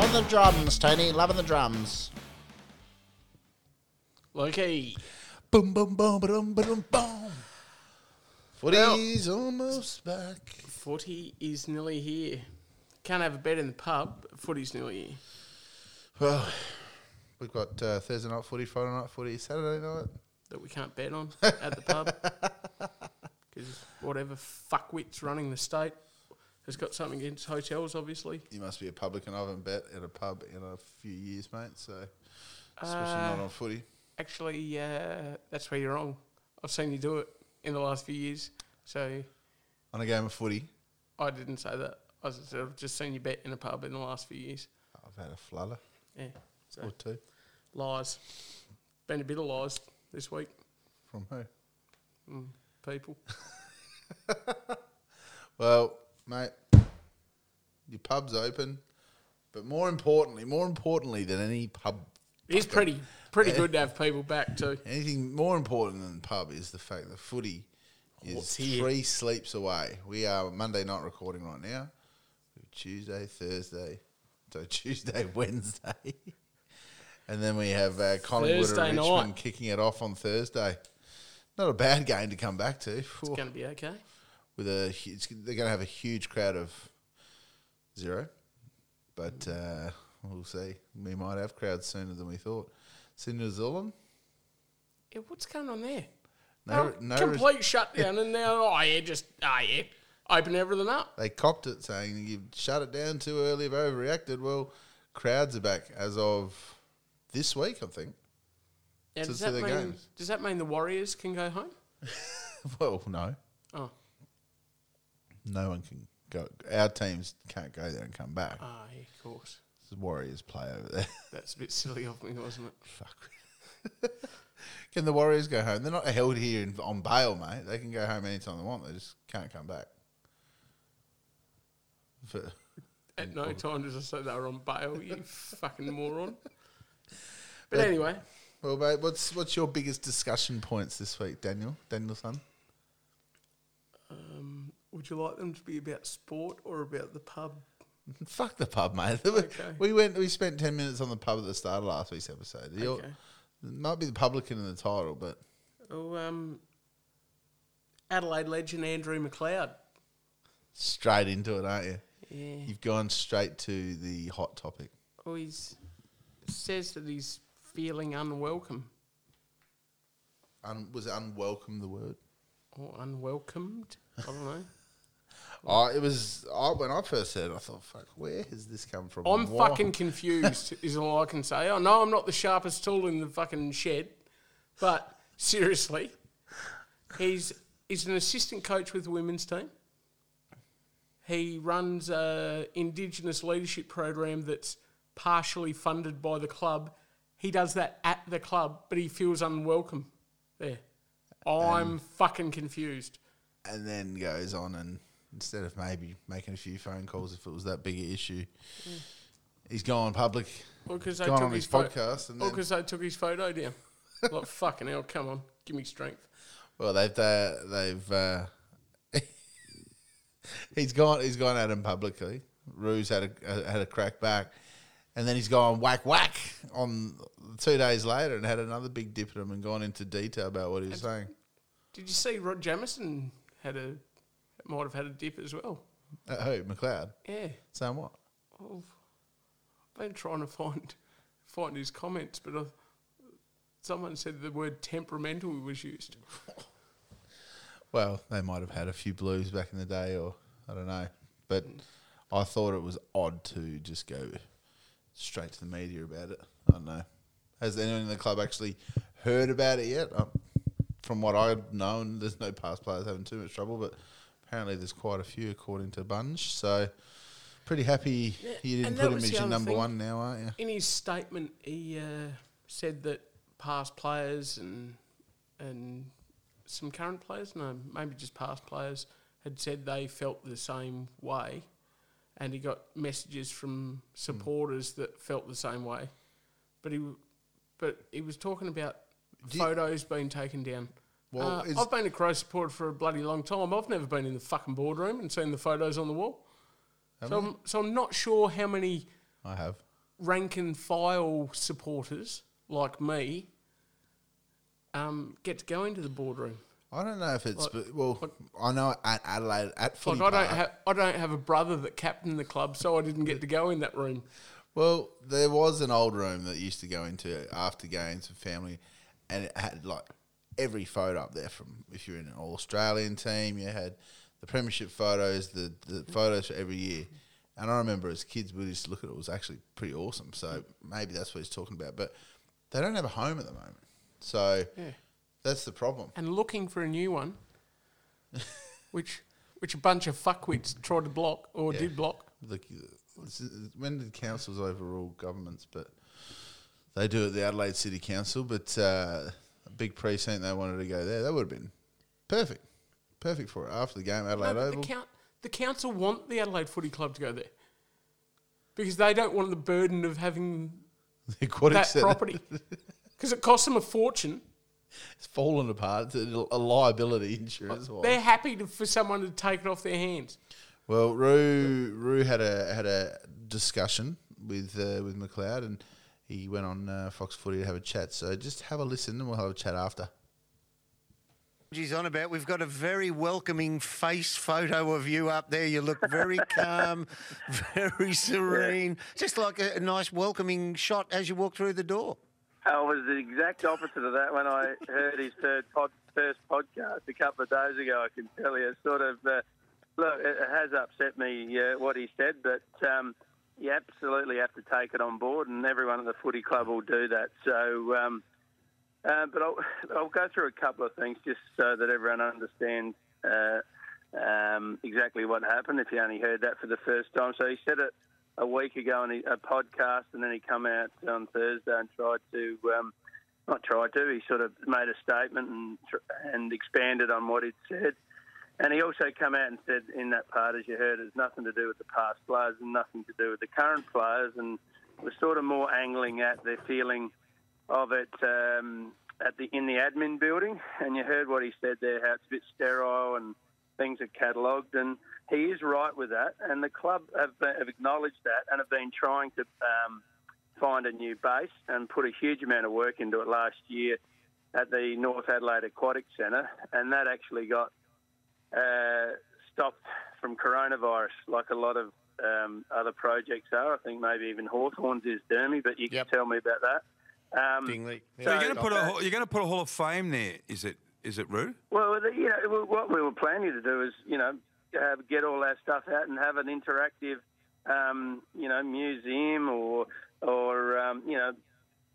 Loving the drums, Tony. Loving the drums. Loki. Boom, boom, boom, boom, boom, boom. Footy's almost back. Footy is nearly here. Can't have a bet in the pub. but Footy's nearly here. Well, we've got uh, Thursday night footy, Friday night footy, Saturday night. that we can't bet on at the pub because whatever fuckwit's running the state has got something against hotels, obviously. You must be a publican. I haven't bet at a pub in a few years, mate. So, especially Uh, not on footy. Actually, uh, that's where you're wrong. I've seen you do it in the last few years, so On a game of footy, I didn't say that. I said I've just seen you bet in a pub in the last few years. I've had a flutter Yeah, so or two. lies. Been a bit of lies this week, From who? mm, people. Well, mate, your pub's open, but more importantly, more importantly than any pub, It's pretty pretty good to have people back too. anything more important than pub is the fact that footy is What's here? three sleeps away. We are Monday night recording right now. Tuesday, Thursday, so Tuesday, Wednesday, and then we have uh, Collingwood Thursday and night. Richmond kicking it off on Thursday. Not a bad game to come back to. It's Phew. going to be okay. With a they're going to have a huge crowd of zero, but uh, we'll see. We might have crowds sooner than we thought. See New Zealand, Yeah, what's going on there? no, Oh, no, res- complete shutdown, and now oh yeah, just oh yeah, open everything up. they copped it, saying you shut it down too early, have overreacted. Well, crowds are back as of this week, I think. To does that mean games. does that mean the Warriors can go home? Well, no, Oh, no one can go. Our teams can't go there and come back. ah, yeah, of course. The Warriors play over there. That's a bit silly of me, wasn't it? Fuck. can the Warriors go home? They're not held here in, on bail, mate. They can go home anytime they want. They just can't come back. For, At no time does I say they were on bail. You fucking moron. But anyway, well, mate, what's what's your biggest discussion points this week, Daniel? Daniel, son. um, would you like them to be about sport or about the pub? Fuck the pub, mate. Okay. We went. We spent ten minutes on the pub at the start of last week's episode. Okay. It might be the publican in the title, but Oh, um, Adelaide legend Andrew McLeod. straight into it, aren't you? Yeah. You've gone straight to the hot topic. Oh, he says that he's feeling unwelcome Un, was unwelcome the word? or unwelcomed. I don't know. Oh, it was. I, when I first heard. it, I thought, "Fuck, where has this come from?" I'm why?" fucking confused. is all I can say. I know I'm not the sharpest tool in the fucking shed, but seriously, he's he's an assistant coach with the women's team. He runs a Indigenous leadership program that's partially funded by the club. He does that at the club, but he feels unwelcome there. I'm fucking confused. and then goes on and instead of maybe making a few phone calls if it was that big an issue, he's gone public, Well, because they took on his his pho- podcast, and Well, because they took his photo down. like fucking hell, come on, give me strength. well, they've uh, they've uh, he's gone he's gone at him publicly. Ruse had a had a crack back, and then he's gone whack whack on two days later and had another big dip at him and gone into detail about what he was saying. Did you see Rod Jameson had a might have had a dip as well? Uh, who McLeod Yeah, saying what? I've been trying to find find his comments, but I, someone said the word temperamental was used. Well, they might have had a few blues back in the day, or I don't know. But I thought it was odd to just go straight to the media about it. I don't know. Has anyone in the club actually heard about it yet? Um, from what I've known, there's no past players having too much trouble, but apparently there's quite a few, according to Bunga. So pretty happy you didn't put him as your number thing. one now, aren't you? In his statement, he uh, said that past players and and some current players, no, maybe just past players, had said they felt the same way, and he got messages from supporters that felt the same way, but he, but he was talking about Do photos being taken down. Well, Uh, I've been a Crow supporter for a bloody long time. I've never been in the fucking boardroom and seen the photos on the wall. So I'm, so I'm not sure how many I have. rank and file supporters like me um, get to go into the boardroom. I don't know if it's Like- but, well. I know at Adelaide at Footy Like I don't have I don't have a brother that captained the club, so I didn't get to go in that room. Well, there was an old room that used to go into after games for family, and it had like every photo up there from if you're in an All Australian team, you had the premiership photos, the, the photos for every year. And I remember as kids, we used to look at it, it was actually pretty awesome. So maybe that's what he's talking about. But they don't have a home at the moment. So Yeah. that's the problem. And looking for a new one, which which a bunch of fuckwits tried to block or Yeah. did block. The, when did councils overrule governments? But they do at the Adelaide City Council. But uh, big precinct, they wanted to go there. That would have been perfect, perfect for it. After the game, Adelaide but Oval. the, count, the council want the Adelaide Footy Club to go there because they don't want the burden of having The that property because it costs them a fortune. It's fallen apart. It's a liability insurance. They're happy to, for someone to take it off their hands. Well, Roo Roo had a had a discussion with uh, with McLeod, and he went on uh, Fox Footy to have a chat. So just have a listen, and we'll have a chat after. He's on about. We've got a very welcoming face photo of you up there. You look very calm, very serene, just like a, a nice welcoming shot as you walk through the door. I was the exact opposite of that when I heard his third pod, first podcast a couple of days ago. I can tell you, sort of. Uh, look, it it has upset me uh, what he said, but um, you absolutely have to take it on board, and everyone at the footy club will do that. So, um, uh, but I'll, I'll go through a couple of things just so that everyone understands uh, um, exactly what happened. If you only heard that for the first time, so he said it a week ago on a podcast, and then he come out on Thursday and tried to, um, not tried to, he sort of made a statement and and expanded on what he'd said. And he also come out and said in that part, as you heard, it's nothing to do with the past players and nothing to do with the current players, and we're sort of more angling at the feeling of it um, at the in the admin building. And you heard what he said there, how it's a bit sterile and things are catalogued, and he is right with that. And the club have, been, have acknowledged that and have been trying to um, find a new base and put a huge amount of work into it last year at the North Adelaide Aquatic Centre, and that actually got uh, stopped from coronavirus, like a lot of um, other projects are. I think maybe even Hawthorns is Dermy, but you Yep. can tell me about that. Um, Dingley. So you're going to So- put a hall- you're going to put a Hall of Fame there. Is it is it Roo? Well, the- you know, what we were planning to do is, you know, uh, get all our stuff out and have an interactive, um, you know, museum or or um, you know,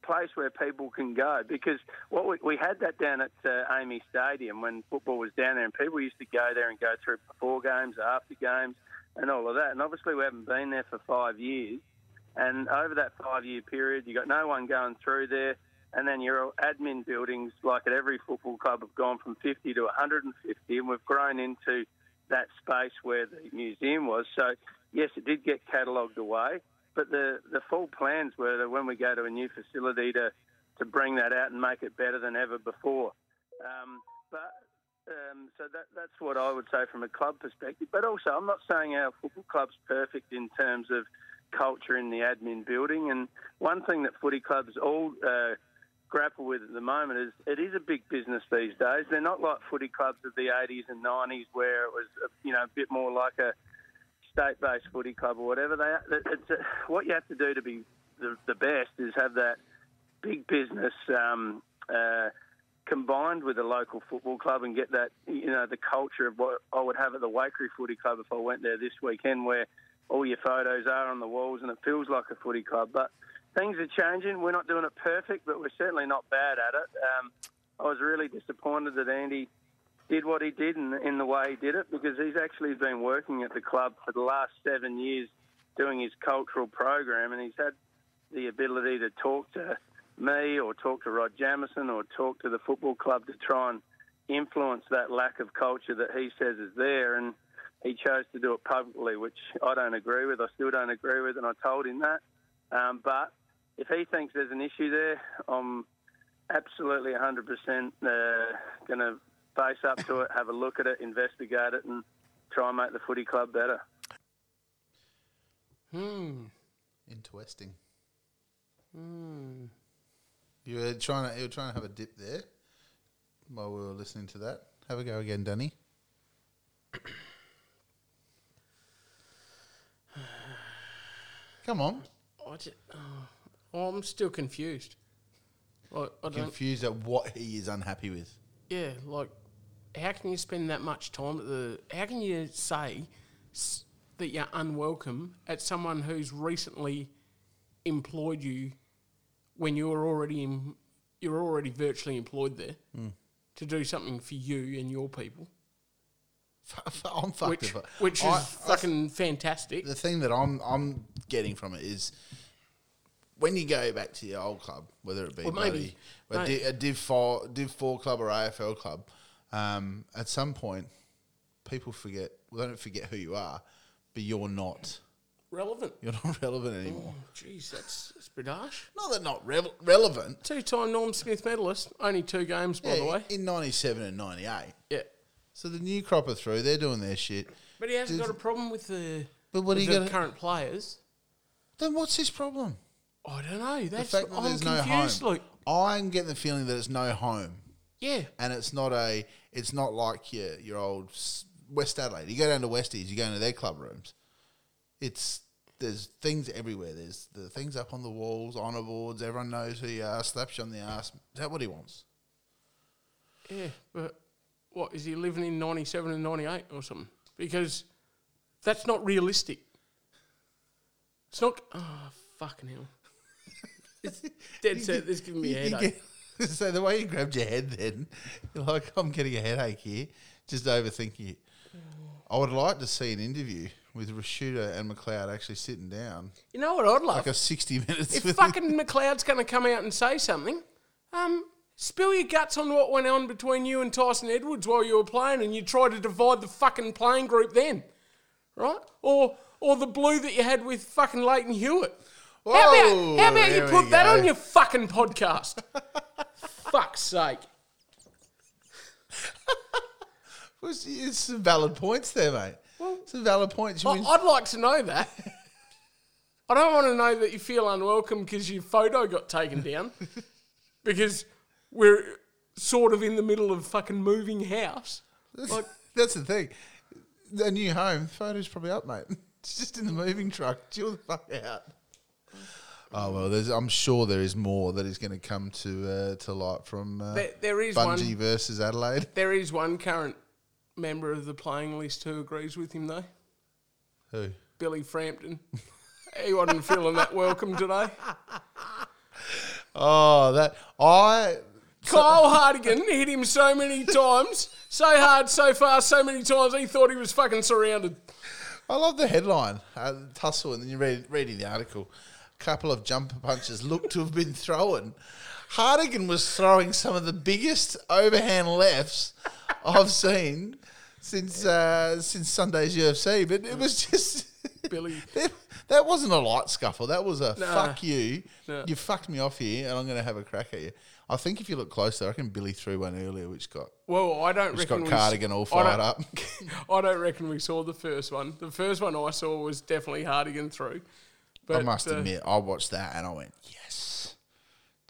place where people can go. Because what we, we had that down at uh, AAMI Stadium when football was down there, and people used to go there and go through before games, after games, and all of that. And obviously, we haven't been there for five years. And over that five-year period, you got no one going through there and then your admin buildings, like at every football club, have gone from 50 to 150, and we've grown into that space where the museum was. So, yes, it did get catalogued away, but the, the full plans were that when we go to a new facility to, to bring that out and make it better than ever before. Um, but um, so that, that's what I would say from a club perspective. But also, I'm not saying our football club's perfect in terms of culture in the admin building. And one thing that footy clubs all uh, grapple with at the moment is it is a big business these days. They're not like footy clubs of the 80s and 90s where it was, you know, a bit more like a state-based footy club or whatever. They, it's a, what you have to do to be the, the best is have that big business um, uh, combined with a local football club and get that, you know, the culture of what I would have at the Waikerie Footy Club if I went there this weekend, where all your photos are on the walls and it feels like a footy club. But things are changing. We're not doing it perfect, but we're certainly not bad at it. Um, I was really disappointed that Andy did what he did in, in the way he did it because he's actually been working at the club for the last seven years doing his cultural program and he's had the ability to talk to me or talk to Rod Jameson or talk to the football club to try and influence that lack of culture that he says is there and he chose to do it publicly, which I don't agree with. I still don't agree with, and I told him that. Um, but if he thinks there's an issue there, I'm absolutely 100% uh, going to face up to it, have a look at it, investigate it, and try and make the footy club better. Hmm. Interesting. Hmm. You were trying to you were trying to have a dip there while we were listening to that. Have a go again, Danny. Come on. I ju- oh, I'm still confused. Like, I don't, Confused at what he is unhappy with. yeah, like, how can you spend that much time at the? How can you say s- that you're unwelcome at someone who's recently employed you when you were already in, you're already virtually employed there hmm. to do something for you and your people, I'm fucked. which which is I- I- fucking fantastic. the thing that I'm I'm getting from it is when you go back to your old club, whether it be Well, maybe- bloody- a, a Div four Div four club or AFL club, um, at some point, people forget. Well, they don't forget who you are, but you're not. Relevant. You're not relevant anymore. Oh, jeez, that's, that's bit harsh. Not that not rev- relevant. Two-time Norm Smith medalist, only two games by the Yeah, way. in '97 and '98. Yeah, So the new crop are through. They're doing their shit. but he hasn't Does- got a problem with the. But what with are you the gonna- current players? Then what's his problem? I don't know. The That's fact that I'm there's no confused. home. Luke. I'm getting the feeling that it's no home. Yeah, and it's not a it's not like your your old West Adelaide. You go down to Westies, you go into their club rooms. It's there's things everywhere. There's the things up on the walls, honour boards. Everyone knows who you are. Slaps you on the ass. Is that what he wants? yeah, but what is he living in '97 and '98 or something? Because that's not realistic. It's not. Oh fucking hell! It's dead set. This giving me a headache. so the way you grabbed your head, then you're like, I'm getting a headache here, just overthinking it. I would like to see an interview with Ricciuto and McLeod actually sitting down, You know what I'd love? like a 60 minutes. if with fucking McLeod's going to come out and say something, um, spill your guts on what went on between you and Tyson Edwards while you were playing, and you try to divide the fucking playing group then, right? Or or the blue that you had with fucking Lleyton Hewitt. how about, how about you put that on your fucking podcast? Fuck's sake. Well, It's, some valid points there, mate. some valid points. You I, win- I'd like to know that. I don't want to know that you feel unwelcome because your photo got taken down because we're sort of in the middle of fucking moving house. Like, That's the thing. The new home photo's probably up, mate. It's just in the moving truck. Chill the fuck out. Oh well, there's. I'm sure there is more that is going to come to uh, to light from uh, There- there is Bunga one- versus Adelaide. there is one current member of the playing list who agrees with him though, Who? Billy Frampton. he wasn't feeling that welcome today. Oh, that I. Kyle Hartigan hit him so many times, so hard, so fast, so many times he thought he was fucking surrounded. I love the headline, uh, tussle, and then you read reading the article. Couple of jumper punches look to have been thrown. Hartigan was throwing some of the biggest overhand lefts I've seen since uh, since Sunday's UFC, but it was just Billy. that, that wasn't a light scuffle. That was a Nah. fuck you. Nah. You fucked me off here, and I'm going to have a crack at you. I think if you look closer, I reckon Billy threw one earlier, which got Well, I don't which reckon got we Hartigan all fired don't- up. I don't reckon we saw the first one. The first one I saw was definitely Hartigan through. But I must uh, admit, I watched that and I went, yes.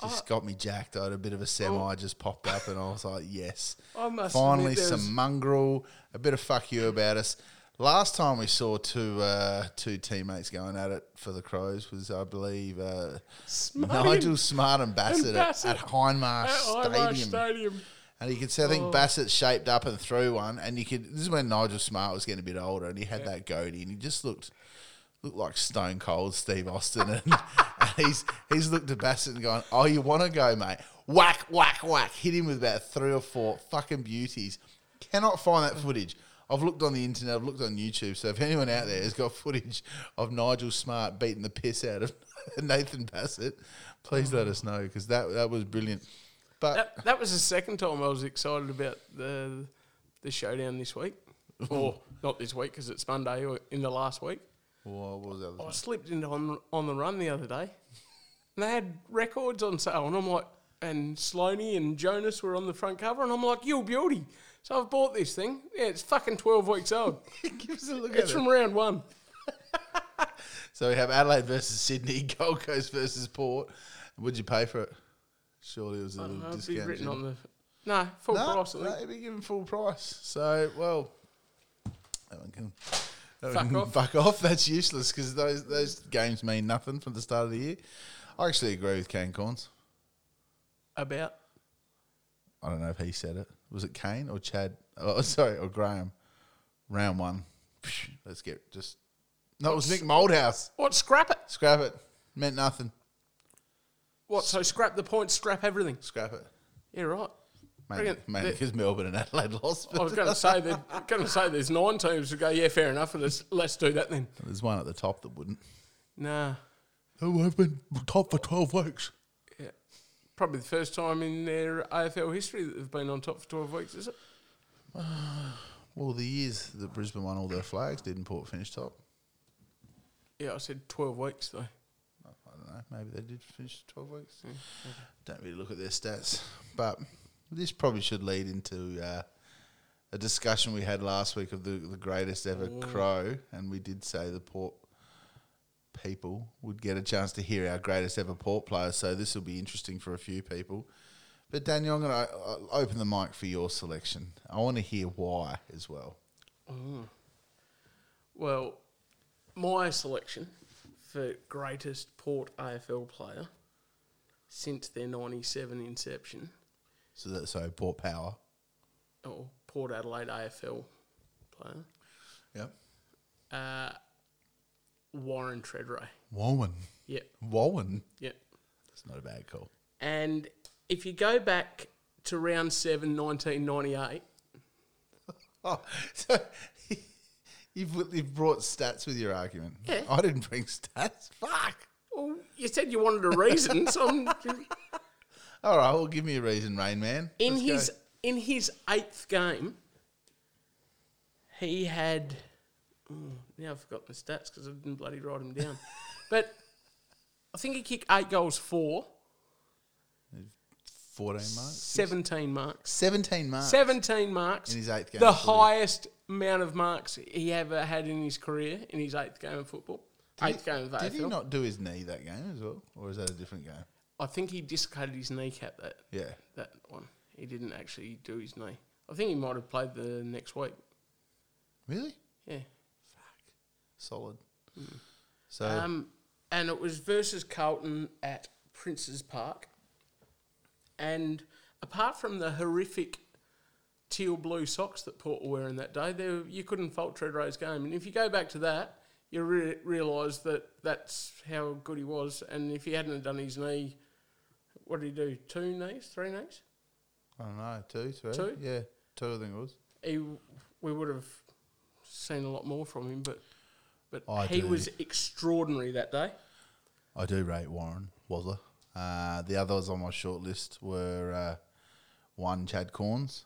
Just got me jacked. I had a bit of a semi just popped up and I was like, yes. I must Finally, some mongrel, a bit of fuck you about us. Last time we saw two uh, two teammates going at it for the Crows was, I believe, uh, Smart Nigel Smart and Bassett, and at- Bassett At, Hindmarsh at Stadium. Hindmarsh Stadium. And you could see, I Oh. think Bassett shaped up and threw one. And you could, this is when Nigel Smart was getting a bit older and he had that goatee and he just looked looked like Stone Cold Steve Austin. And, and he's he's looked at Bassett and gone, Oh, you want to go, mate? Whack, whack, whack. Hit him with about three or four fucking beauties. Cannot find that footage. I've looked on the internet, I've looked on YouTube. So if anyone out there has got footage of Nigel Smart beating the piss out of Nathan Bassett, please let us know because that, that was brilliant. But That, that was the second time I was excited about the the showdown this week. or not this week because it's Monday or in the last week. What was the other I one? slipped into on, on the run the other day. And they had records on sale. And I'm like, and Sloaney and Jonas were on the front cover. And I'm like, you beauty. So I've bought this thing. Yeah, it's fucking 12 weeks old. Give us a look It's from it. round one. So we have Adelaide versus Sydney, Gold Coast versus Port. Would you pay for it? Surely it was a little know, it'd be discount. written on the no full no, price. I no, it'd be given full price. So, well, that one can Fuck off. Fuck off. That's useless because those those games mean nothing from the start of the year. I actually agree with Kane Cornes. About I don't know if he said it. Was it Kane or Chad? Oh, sorry, or Graham. Round one. Let's get just. No, it was Nick Moldhouse. what? Scrap it. Scrap it. Meant nothing. What? So scrap the points, scrap everything. Scrap it. Yeah, right. Mainly, because Melbourne and Adelaide lost. I was going to say that. Going to say there's nine teams to go. Yeah, fair enough. Let's let's do that then. There's one at the top that wouldn't. Nah. Oh, I've been top for 12 weeks. Yeah. Probably the first time in their AFL history that they've been on top for 12 weeks, is it? Well, the years that Brisbane won all their flags didn't Port finish top. Yeah, I said 12 weeks though. I don't know. Maybe they did finish 12 weeks. Don't really look at their stats. But this probably should lead into uh, a discussion we had last week of the, the greatest ever mm. crow. And we did say the Port people would get a chance to hear our greatest ever Port player. So this will be interesting for a few people. But Daniel, I'm going to uh, uh, open the mic for your selection. I want to hear why as well. Mm. Well, my selection for greatest Port AFL player since their 97 inception, So that so Port Power. or Port Adelaide AFL player, Yep. uh, Warren Tredrea. Warren. Yep, Warren. yep. That's not a bad call. And if you go back to round seven, 1998, Oh, so you've, you've brought stats with your argument. Yeah. I didn't bring stats. Fuck. well, you said you wanted a reason, so I'm, All right, well, give me a reason, Rain Man. in Let's go. his in his eighth game, he had. oh, now I've forgotten the stats because I didn't bloody write them down. but I think he kicked eight goals for 14 marks. 17 marks. 17 marks. 17 marks. In his eighth game The highest amount of marks he ever had in his career in his eighth game of football. Did eighth he, game of Did he not do his knee that game as well? Or is that a different game? I think he dislocated his kneecap that Yeah. that one. He didn't actually do his knee. I think he might have played the next week. Really? Yeah. Fuck. Solid. So, Um, and it was versus Carlton at Prince's Park. And apart from the horrific teal blue socks that Port were wearing that day, there you couldn't fault Tredrea's game. And if you go back to that, you re- realise that that's how good he was. And if he hadn't done his knee, what did he do? Two knees, three knees? I don't know, two, three? Two? Yeah, two I think it was. He, we would have seen a lot more from him, but but I he do. was extraordinary that day. I do rate Warren, was Uh, the others on my short list were uh, one, Chad Cornes.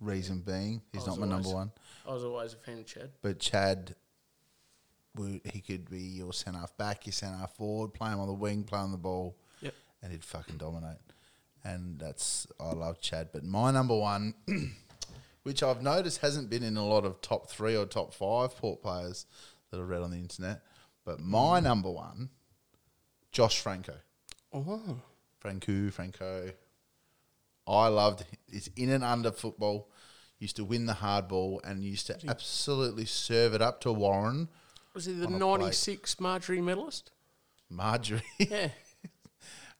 Reason being, he's not my number one. I was always a fan of Chad. But Chad, would, he could be your centre half back, your centre half forward, play him on the wing, play on the ball. And he'd fucking dominate. And that's I love Chad. But my number one, which I've noticed hasn't been in a lot of top three or top five port players that I've read on the internet, but my number one, Josh Francou. Oh, Francou, Francou. I loved it's in and under football. Used to win the hard ball and used to absolutely serve it up to Warren, was he the On plate. '96 Marjorie medalist? Marjorie. Yeah,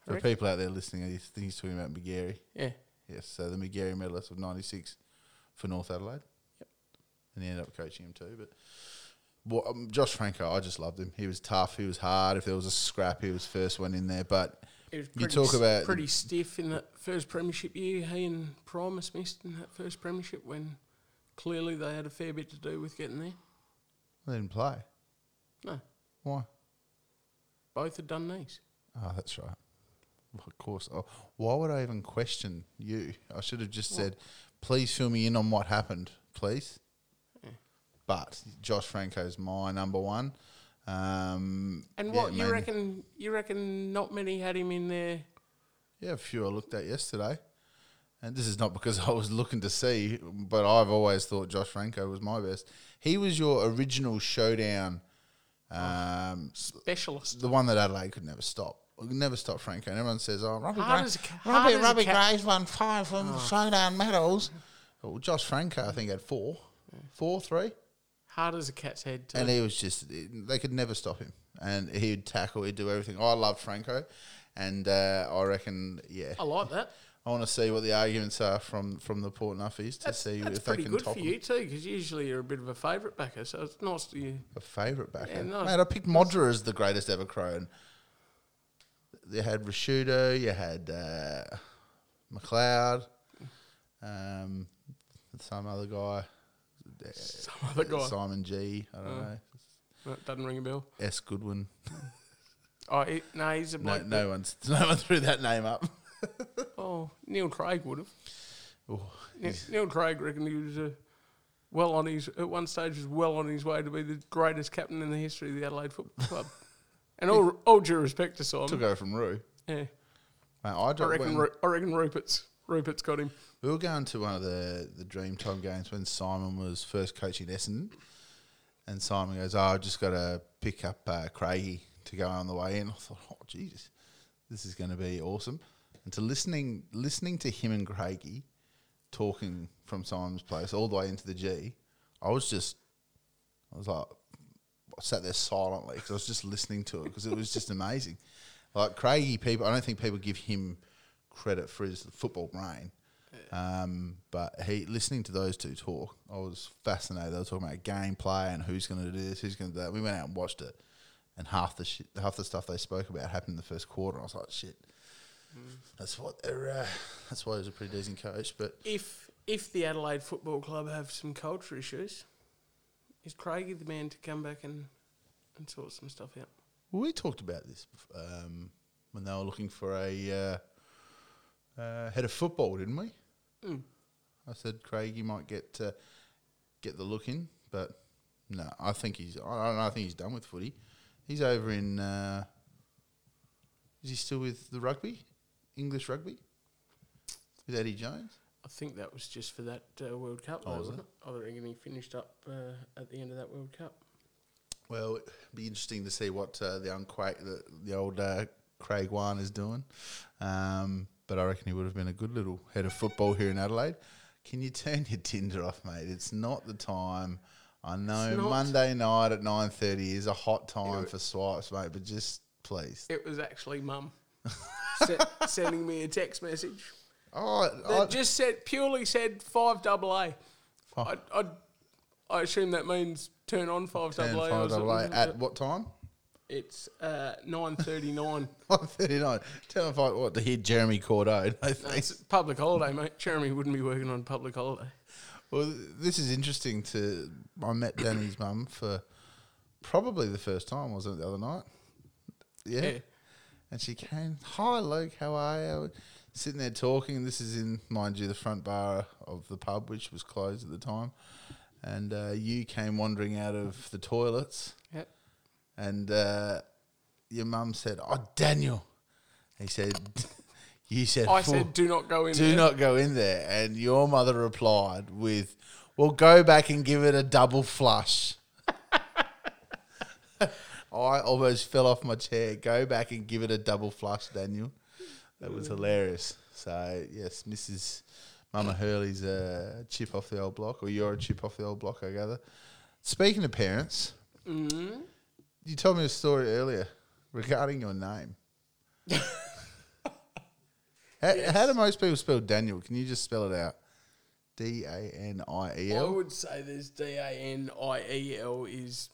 For people out there listening, I think he's talking about Magarey. yeah. Yes, so the Magarey medalist of '96 for North Adelaide. Yep. And he ended up coaching him too. But well, um, Josh Francou, I just loved him. He was tough. He was hard. If there was a scrap, he was first one in there. But was you talk s- about pretty stiff in that first premiership year. He and Primus missed in that first premiership when clearly they had a fair bit to do with getting there. they didn't play. No, Why? both had done these. Oh, that's right. Of course. Oh, why would I even question you? I should have just said, please fill me in on what happened, please. But Josh Francou's my number one. Um, And yeah, what you mainly- reckon? You reckon not many had him in there? Yeah, a few I looked at yesterday. And this is not because I was looking to see, but I've always thought Josh Francou was my best. He was your original showdown Um, Specialist. the one that Adelaide could never stop. Could never stop Francou. And everyone says, "Oh, Robbie, Hard Gray, as a ca- Robbie, Robbie. Gray's won five from showdown medals." Well, Josh Francou, I think, had four, four, three, Hard as a cat's head. Too. and he was just they could never stop him. And he'd tackle, he'd do everything. I love Francou, and uh, I reckon, yeah, I like that. I want to see what the arguments are from from the Port Nuffies to That's, see that's if they can top That's pretty good for them. you too, because usually you're a bit of a favourite backer, so it's nice to you. A favourite backer. Yeah, no. Mate, I picked Modra as the greatest ever crone. You had Ricciuto, you had uh, McLeod, um, some other guy, Some other guy. Simon G, I don't Oh. know, That doesn't ring a bell. S. Goodwin. Oh, he, no, he's a No, no one's no one threw that name up. oh, Neil Craig would have. Oh, Neil, Neil Craig reckoned he was uh, well on his at one stage was well on his way to be the greatest captain in the history of the Adelaide Football Club. and all, all due respect to Simon, took over from Roo. yeah, Mate, I, I reckon Ru- I reckon Rupert's Rupert's got him. we were going to one of the the Dreamtime games when Simon was first coaching Essendon, and Simon goes, "Oh, I've just got to pick up uh, Craigie to go on the way in." I thought, "Oh, Jesus, this is going to be awesome." And to listening listening to him and Craigie talking from Simon's place all the way into the G, I was just, I was like, I sat there silently because I was just listening to it because it was just amazing. Like Craigie, people, I don't think people give him credit for his football brain. Um, but he listening to those two talk, I was fascinated. They were talking about gameplay and who's going to do this, who's going to do that. We went out and watched it, and half the shit, half the stuff they spoke about happened in the first quarter. I was like, shit. That's what they're. Uh, that's why he's a pretty decent coach. But If if the Adelaide Football Club have some culture issues, is Craigie the man to come back and and sort some stuff out? we talked about this um, when they were looking for a uh, uh, head of football, didn't we? Mm. I said Craig, you might get uh, get the look in, but no, I think he's. I don't know. I think he's done with footy. He's over in. Uh, is he still with the rugby, English rugby, with Eddie Jones? I think that was just for that uh, World Cup, Oh, though, was wasn't it? I reckon he finished up uh, at the end of that World Cup. Well, it'd be interesting to see what uh, the unquake the, the old uh, Craig Wan is doing. Um, but I reckon he would have been a good little head of football here in Adelaide. Can you turn your Tinder off, mate? It's not the time. I know Monday night at nine thirty is a hot time for swipes, mate. But just please. It was actually Mum se- sending me a text message Oh, that I, just said purely said five double A. I I I assume that means turn on five ten, double A. five, double A. something. at what time? It's uh, nine thirty nine. Nine thirty nine. Tell if I what to hear Jeremy Cordeaux. No It's public holiday, mate. Jeremy wouldn't be working on public holiday. Well, this is interesting. To I met Danny's mum for probably the first time, wasn't it, the other night? Yeah. Yeah. And she came, Hi, Luke, how are you? Sitting there talking. This is in, mind you, the front bar of the pub, which was closed at the time. And uh, you came wandering out of the toilets, Yep. and uh, your mum said, Oh, Daniel. He said, You said, I said, do not go in do there. not go in there. And your mother replied with, Well, go back and give it a double flush. I almost fell off my chair. Go back and give it a double flush, Daniel. That was hilarious. So, yes, Mrs. Mama Hurley's a chip off the old block, or you're a chip off the old block, I gather. Speaking of parents, Mm-hmm. you told me a story earlier regarding your name. how, how do most people spell Daniel? Can you just spell it out? D A N I E L. I would say there's D A N I E L is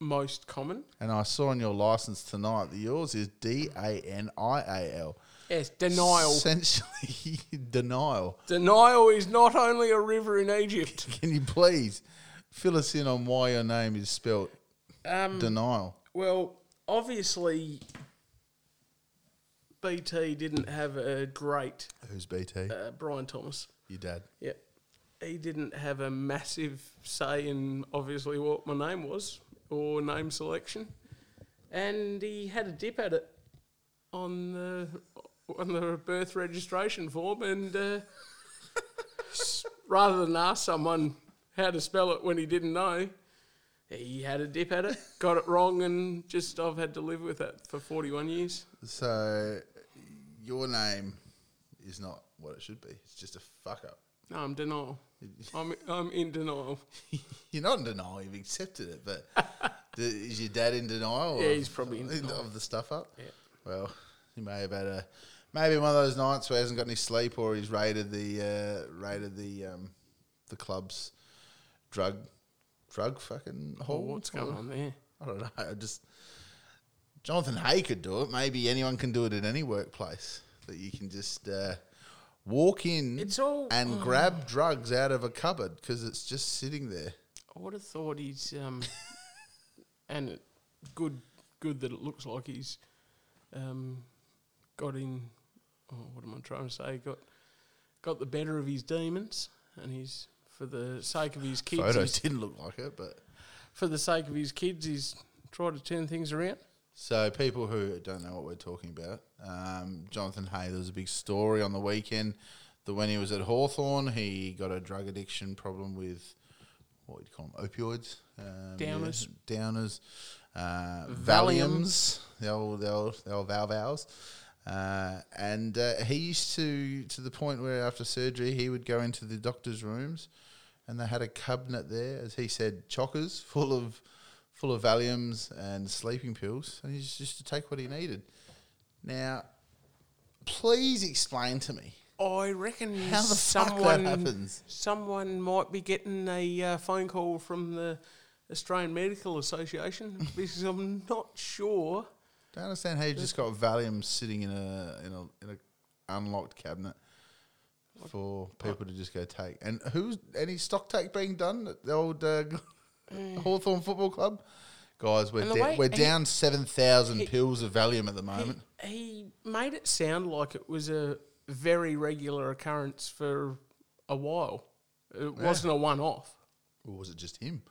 most common. And I saw on your license tonight that yours is D A N I A L. Yes, denial. Essentially, denial. Denial is not only a river in Egypt. Can you please fill us in on why your name is spelled Um, denial? well, obviously, BT didn't have a great Who's BT? uh, Brian Thomas. Your dad. Yeah, he didn't have a massive say in obviously what my name was or name selection, and he had a dip at it on the on the birth registration form, and uh, rather than ask someone how to spell it when he didn't know, He had a dip at it, got it wrong, and just I've had to live with it for 41 years. So your name is not what it should be. It's just a fuck up. No, I'm denial. I'm, I'm in denial. You're not in denial. You've accepted it, but d- is your dad in denial? Yeah, of- he's probably in denial. of the stuff up. Yeah. Well, he may have had a maybe one of those nights where he hasn't got any sleep, or he's raided the uh, raided the um, the club's drug drug fucking Oh, hole. what's going on there? I don't know. I just Jonathan Hay could do it. Maybe anyone can do it in any workplace. That you can just uh, walk in It's all- and grab drugs out of a cupboard because it's just sitting there. I would have thought he's um, and it, good, good that it looks like he's um, got in. Oh, what am I trying to say? Got got the better of his demons, and he's for the sake of his kids. Photos he's- didn't look like it, but for the sake of his kids, he's tried to turn things around. So people who don't know what we're talking about, um, Jonathan Hay. There was a big story on the weekend that when he was at Hawthorn, he got a drug addiction problem with what would you call them? Opioids, um, yeah, Downers. downers, uh, Valiums. Valiums, the old, the old, the old Val Vals. Uh, and uh, he used to, to the point where after surgery, he would go into the doctor's rooms and they had a cabinet there, as he said, chockers full of full of Valiums and sleeping pills, and he's just to take what he needed. Now, please explain to me I reckon how the fuck someone that happens. someone might be getting a uh, phone call from the Australian Medical Association because I'm not sure. Don't understand how you just got Valium sitting in a in a in a unlocked cabinet for people to just go take. And who's any stock take being done at the old uh, Mm. Hawthorn Football Club? Guys, we're da- we're down seven thousand pills of Valium at the moment. He, he made it sound like it was a very regular occurrence for a while. It wasn't a one-off. or was it just him?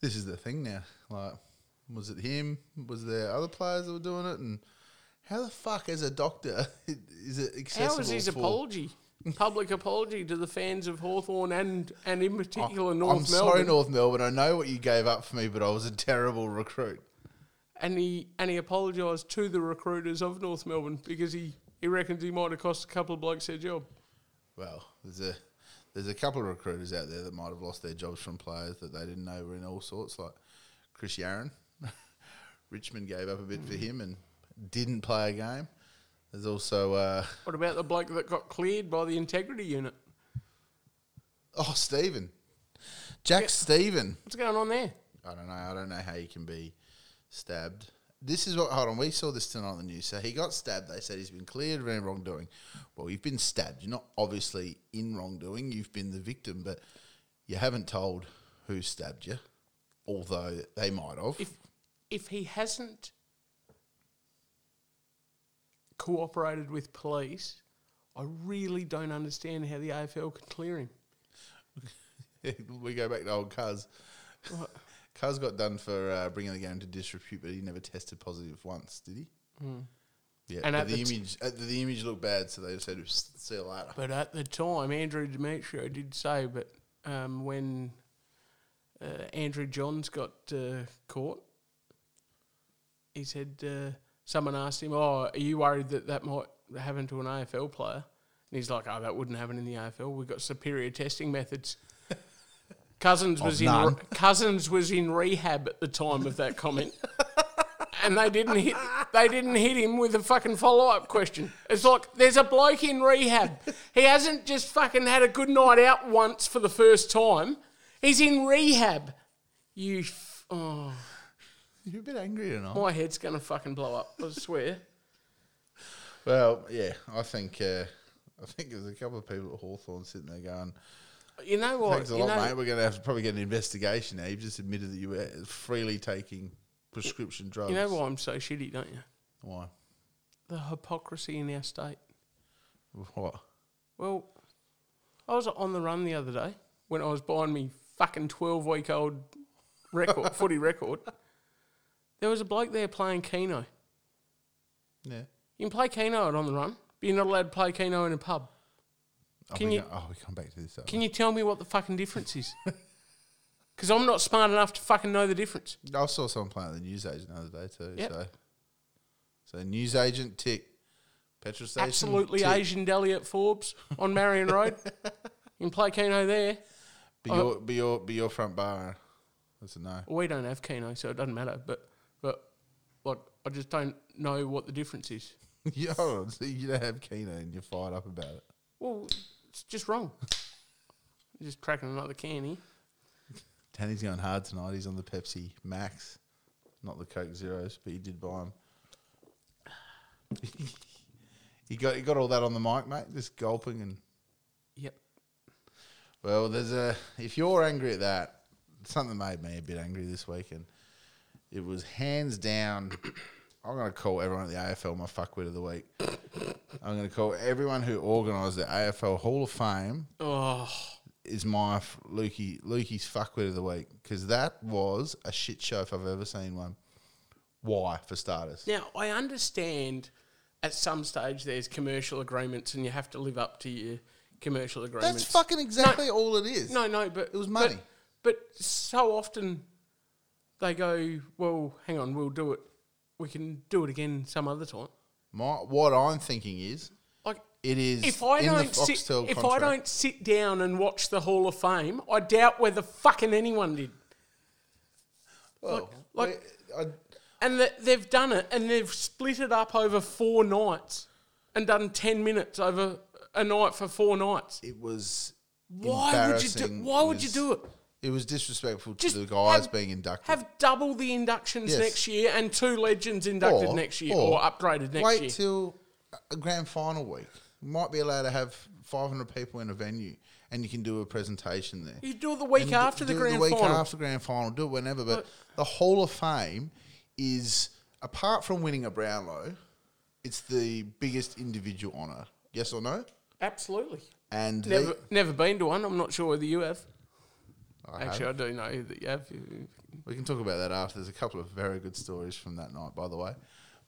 This is the thing now. Like, was it him? Was there other players that were doing it? And how the fuck, as a doctor, is it accessible? How was his apology? Public apology to the fans of Hawthorn and, and in particular North I'm Melbourne. sorry, North Melbourne. I know what you gave up for me, but I was a terrible recruit. and he and he apologised to the recruiters of North Melbourne because he, he reckons he might have cost a couple of blokes their job. Well, there's a there's a couple of recruiters out there that might have lost their jobs from players that they didn't know were in all sorts, like Chris Yarran. Richmond gave up a bit for him and didn't play a game. There's also uh, What about the bloke that got cleared by the integrity unit? oh Steven, Jack Steven. What's going on there? I don't know. I don't know how you can be stabbed. This is what. Hold on. We saw this tonight on the news. So he got stabbed. They said he's been cleared of any wrongdoing. Well, you've been stabbed. You're not obviously in wrongdoing. You've been the victim, but you haven't told who stabbed you, although they might have. If if he hasn't cooperated with police, I really don't understand how the AFL could clear him. we go back to old Cuz. What? Cuz got done for uh, bringing the game to disrepute, but he never tested positive once, did he? Yeah, And at the, the t- image uh, the image looked bad, so they just said, "See you later." But at the time, Andrew Demetriou did say, but um, when uh, Andrew Johns got uh, caught, he said uh, someone asked him, "Oh, are you worried that that might happen to an AFL player?" And he's like, "Oh, that wouldn't happen in the AFL. We've got superior testing methods." Cousins was in re- Cousins was in rehab at the time of that comment. and they didn't hit they didn't hit him with a fucking follow up question. It's like there's a bloke in rehab. He hasn't just fucking had a good night out once for the first time. He's in rehab. You, f- oh, You're a bit angry tonight. my head's gonna fucking blow up. I swear. Well, yeah, I think uh, I think there's a couple of people at Hawthorn sitting there going, You know what? "Thanks a you lot, know, mate. We're going to have to probably get an investigation now. You've just admitted that you were freely taking prescription drugs. you know why I'm so shitty, don't you? Why? The hypocrisy in our state. What? Well, I was on the run the other day when I was buying me fucking 12 week old record, footy record. There was a bloke there playing Keno. Yeah. You can play Keno out on the run, but you're not allowed to play Keno in a pub. Oh, Can we you- go- oh, we come back to this. Uh, can you tell me what the fucking difference is? Because I'm not smart enough to fucking know the difference. I saw someone playing at the newsagent the other day too. Yep. So, so newsagent tick, petrol station. Absolutely tick. Asian deli at Forbes on Marion Road. You can play Keno there. Be uh, your be your be your front bar. That's a no. We don't have Keno, so it doesn't matter. But I just don't know what the difference is. hold on. So you don't have Keno and you're fired up about it. Well, it's just wrong. just cracking another can here. Danny's going hard tonight. He's on the Pepsi Max, not the Coke Zeros, but he did buy them. you got you got all that on the mic, mate. Just gulping and Yep. well, there's a. If you're angry at that, something made me a bit angry this weekend. It was hands down. I'm going to call everyone at the AFL my fuckwit of the week. I'm going to call everyone who organised the AFL Hall of Fame Oh, is my f- Lukey Lukey's fuckwit of the week because that was a shit show if I've ever seen one. Why, for starters? now I understand. At some stage, there's commercial agreements, and you have to live up to your commercial agreements. That's fucking exactly all it is. No, no, but It was but- money. But, so often they go, "Well, hang on, we'll do it. We can do it again some other time." My, what I'm thinking is Like it is if I don't the sit, Foxtel if I don't sit down and watch the Hall of Fame, I doubt whether fucking anyone did. well, like- we- I, And that they've done it, and they've split it up over four nights, and done ten minutes over a night for four nights. it was Why would you do? Why would you do it? It was disrespectful to the guys have- being inducted. Have double the inductions Yes. next year, and two legends inducted Or- next year, or, or upgraded next year. Wait year. till a grand final week. You might be allowed to have 500 people in a venue, and you can do a presentation there. You do it the week And d- after the do it grand the week final. after grand final, do it whenever. But the Hall of Fame is apart from winning a Brownlow, it's the biggest individual honour. Yes or no? Absolutely. And Never, they- never been to one. I'm not sure whether you have. I Actually, have. I do know that you have. we can talk about that after. There's a couple of very good stories from that night, by the way.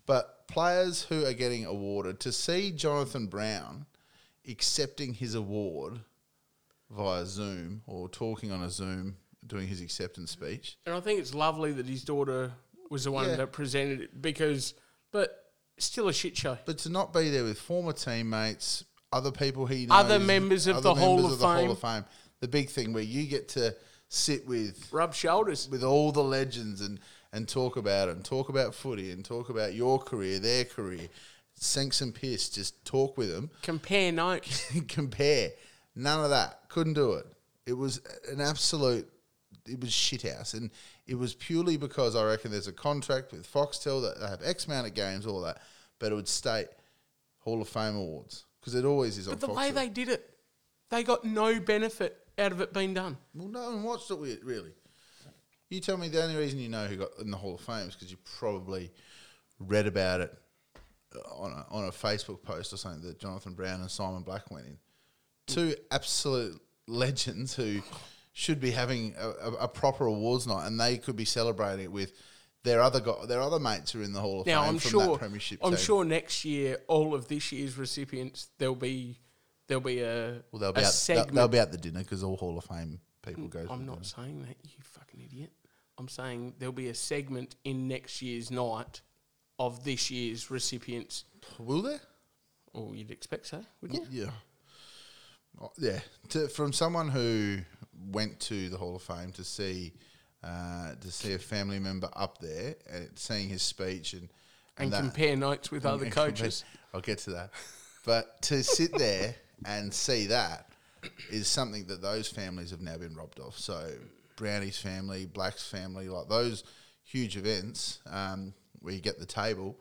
But players who are getting awarded to see Jonathan Brown accepting his award via Zoom or talking on a Zoom doing his acceptance speech. And I think it's lovely that his daughter was the one Yeah. that presented it because, but still a shit show. But to not be there with former teammates, other people he knows, Other members of other the Hall members of the Hall of Fame, the big thing where you get to sit with Rub shoulders. with all the legends and and talk about them, talk about footy and talk about your career, their career, sink some piss, just talk with them, Compare notes. compare. None of that. Couldn't do it. It was an absolute. It was shithouse, and it was purely because I reckon there's a contract with Foxtel that they have X amount of games, all that, but it would state Hall of Fame awards because it always is on But the Foxtel. way they did it, they got no benefit out of it being done. Well, no one watched it really. You tell me the only reason you know who got in the Hall of Fame is because you probably read about it uh, on a, on a Facebook post or something that Jonathan Brown and Simon Black went in. Two absolute legends who should be having a, a, a proper awards night, and they could be celebrating it with their other go- their other mates who are in the Hall of Now Fame I'm from sure. that premiership. I'm team. sure next year, all of this year's recipients, there'll be there'll be a Well, they'll a be out, they'll, segment. they'll be at the dinner because all Hall of Fame people go. I'm not dinner. saying that, you fucking idiot. I'm saying there'll be a segment in next year's night of this year's recipients. Will there? Or you'd expect so, wouldn't you? Yeah. Oh, Yeah. To, from someone who went to the Hall of Fame to see uh, to see a family member up there and seeing his speech and And that- compare notes with and- other and compare- coaches. I'll get to that. But to sit there and see that is something that those families have now been robbed of. So Brownie's family, Black's family, like those huge events um, where you get the table,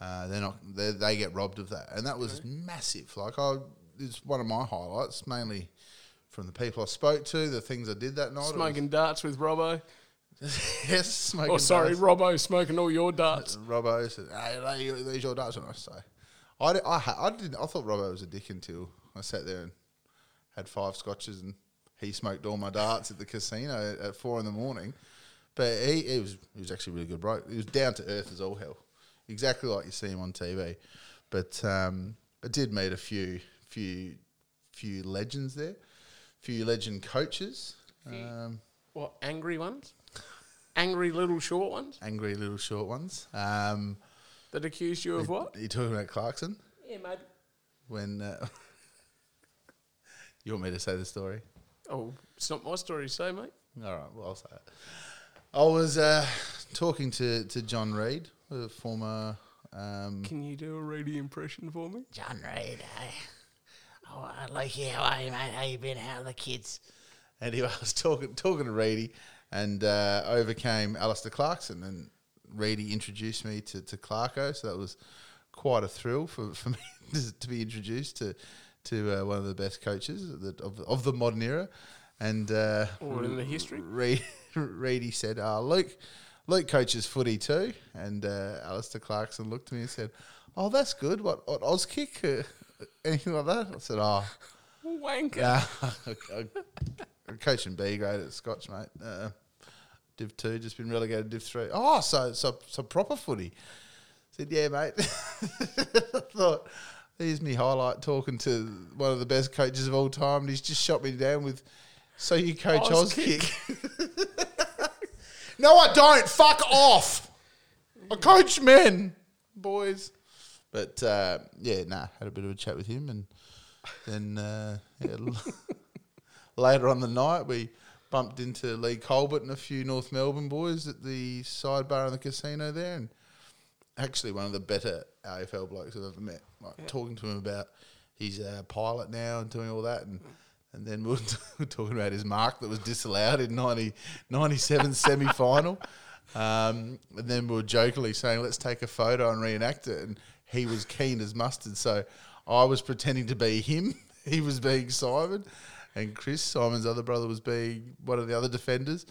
uh, they're not they they get robbed of that, and that was massive. Like I, it's one of my highlights, mainly from the people I spoke to, the things I did that night. Smoking darts with Robbo. yes, smoking. Oh, sorry, darts. Robbo smoking all your darts. Robbo said, "Hey, these your darts." And I say, I, I, I didn't. I thought Robbo was a dick until I sat there and had five scotches and he smoked all my darts at the casino at, at four in the morning. But he, he was he was actually a really good bloke. He was down to earth as all hell, exactly like you see him on TV. But um, I did meet a few few few legends there, few legend coaches. Um, what angry ones, angry little short ones Angry little short ones. Um, that accused you of what? Are you talking about Clarkson? Yeah, maybe. When uh, you want me to say the story? Oh, it's not my story, so mate. All right, well, I'll say it. I was uh, talking to, to John Reed, a former. Um, Can you do a Reedy impression for me? John Reed, eh? Oh, I like you. How are you, mate? How you been? How are the kids? Anyway, I was talking talking to Reedy and uh, overcame Alastair Clarkson, and Reedy introduced me to, to Clarko, so that was quite a thrill for, for me to be introduced to to uh, one of the best coaches of the, of, of the modern era. And uh, Or in the history? Reed, Reedy said, uh, Luke, Luke coaches footy too. And uh, Alastair Clarkson looked at me and said, Oh, that's good. What, what Oz kick? Uh, anything like that? I said, Oh, Wanker. I'm coaching B grade at Scotch, mate. Uh, Div two, just been relegated Div three. Oh, so so so proper footy. said, yeah, mate. I thought, there's me highlight talking to one of the best coaches of all time, and he's just shot me down with. So you coach Oz kick? no, I don't. Fuck off. I coach men, boys. But uh, yeah, nah, had a bit of a chat with him, and then uh, yeah, later on the night we bumped into Leigh Colbert and a few North Melbourne boys at the sidebar in the casino there, and actually one of the better AFL blokes I've ever met. Like talking to him about he's a pilot now and doing all that, and and then we were talking about his mark that was disallowed in 90, 97 semi final. Um, and then we were jokingly saying, let's take a photo and reenact it. And he was keen as mustard. So I was pretending to be him. He was being Simon. And Chris, Simon's other brother, was being one of the other defenders.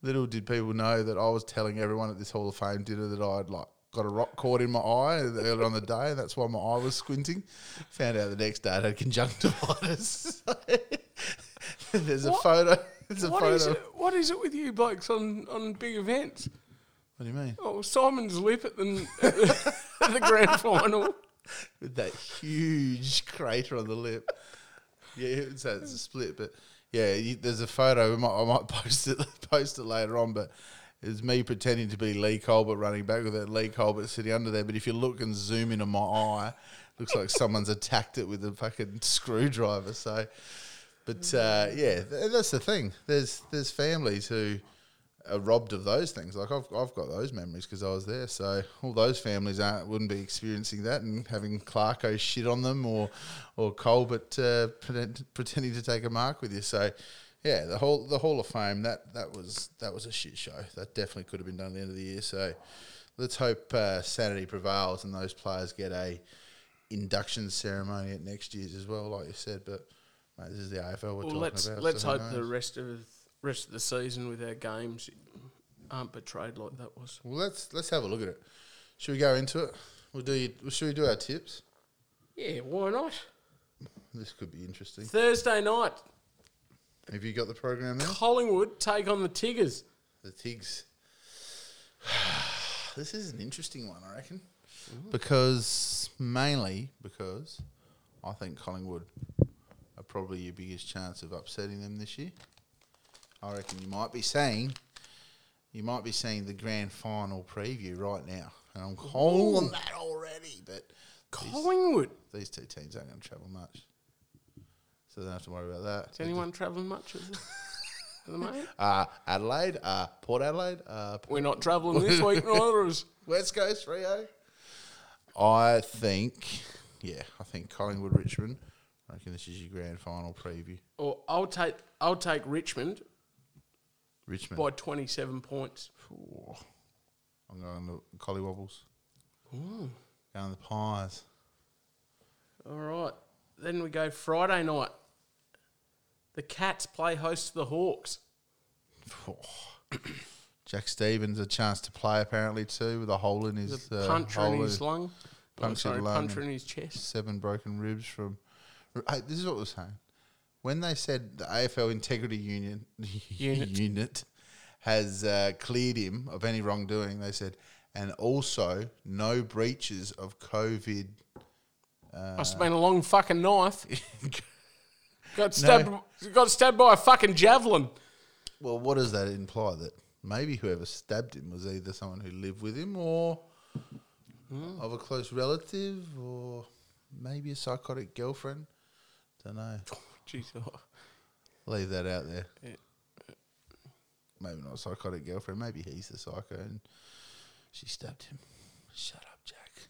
Little did people know that I was telling everyone at this Hall of Fame dinner that I'd like got a rock caught in my eye earlier on the day, and that's why my eye was squinting. Found out the next day I had conjunctivitis. There's a photo. There's a What photo. is it? What is it with you blokes on, on big events? What do you mean? Oh, Simon's lip at the, at the, at the grand final. with that huge crater on the lip. Yeah, so it's a split, but yeah, you, there's a photo. I might, I might post it post it later on, but it's me pretending to be Leigh Colbert running back with that Leigh Colbert sitting under there. But if you look and zoom into my eye, looks like someone's attacked it with a fucking screwdriver. So, but uh, yeah, th- that's the thing. There's there's families who are robbed of those things. Like I've I've got those memories because I was there. So all those families aren't wouldn't be experiencing that and having Clarko shit on them or or Colbert uh, pretend, pretending to take a mark with you. So yeah, the whole the Hall of Fame that that was that was a shit show. That definitely could have been done at the end of the year. So let's hope uh, sanity prevails and those players get a induction ceremony at next year's as well, like you said. But mate, this is the AFL we're Well, talking let's about. let's so hope the rest of rest of the season with our games aren't betrayed like that was. Well, let's let's have a look at it. Should we go into it? We'll do. you- Should we do our tips? Yeah, why not? This could be interesting. Thursday night, Have you got the program there? Collingwood take on the Tigers. The Tigs. this is an interesting one, I reckon, because mainly because I think Collingwood are probably your biggest chance of upsetting them this year. I reckon you might be saying, you might be seeing the grand final preview right now, and I'm calling that already. But these, Collingwood. these two teams aren't going to travel much, so they don't have to worry about that. Is anyone travelling much at the, at the moment? Uh, Adelaide, uh, Port Adelaide, uh, We're not travelling this week, neither is. West Coast Rio. I think, yeah, I think Collingwood, Richmond. I reckon this is your grand final preview. Or I'll take I'll take Richmond Richmond. by twenty seven points. Ooh. I'm going to Collywobbles. Going to the Pies. All right. Then we go Friday night. The Cats play host to the Hawks. Jack Stevens a chance to play apparently too with a hole in his a uh, puncher in his lung. Oh, sorry, lung puncher in his chest. seven broken ribs from. Hey, this is what we're saying. When they said the AFL Integrity Union Unit. unit has uh, cleared him of any wrongdoing, they said, and also no breaches of COVID. Must have been a long fucking knife. got stabbed. Got stabbed by a fucking javelin. Well, what does that imply? That maybe whoever stabbed him was either someone who lived with him or of a close relative or maybe a psychotic girlfriend. Don't know. Jeez, oh. Leave that out there. Yeah. Maybe not a psychotic girlfriend. Maybe he's the psycho and she stabbed him. Shut up, Jack.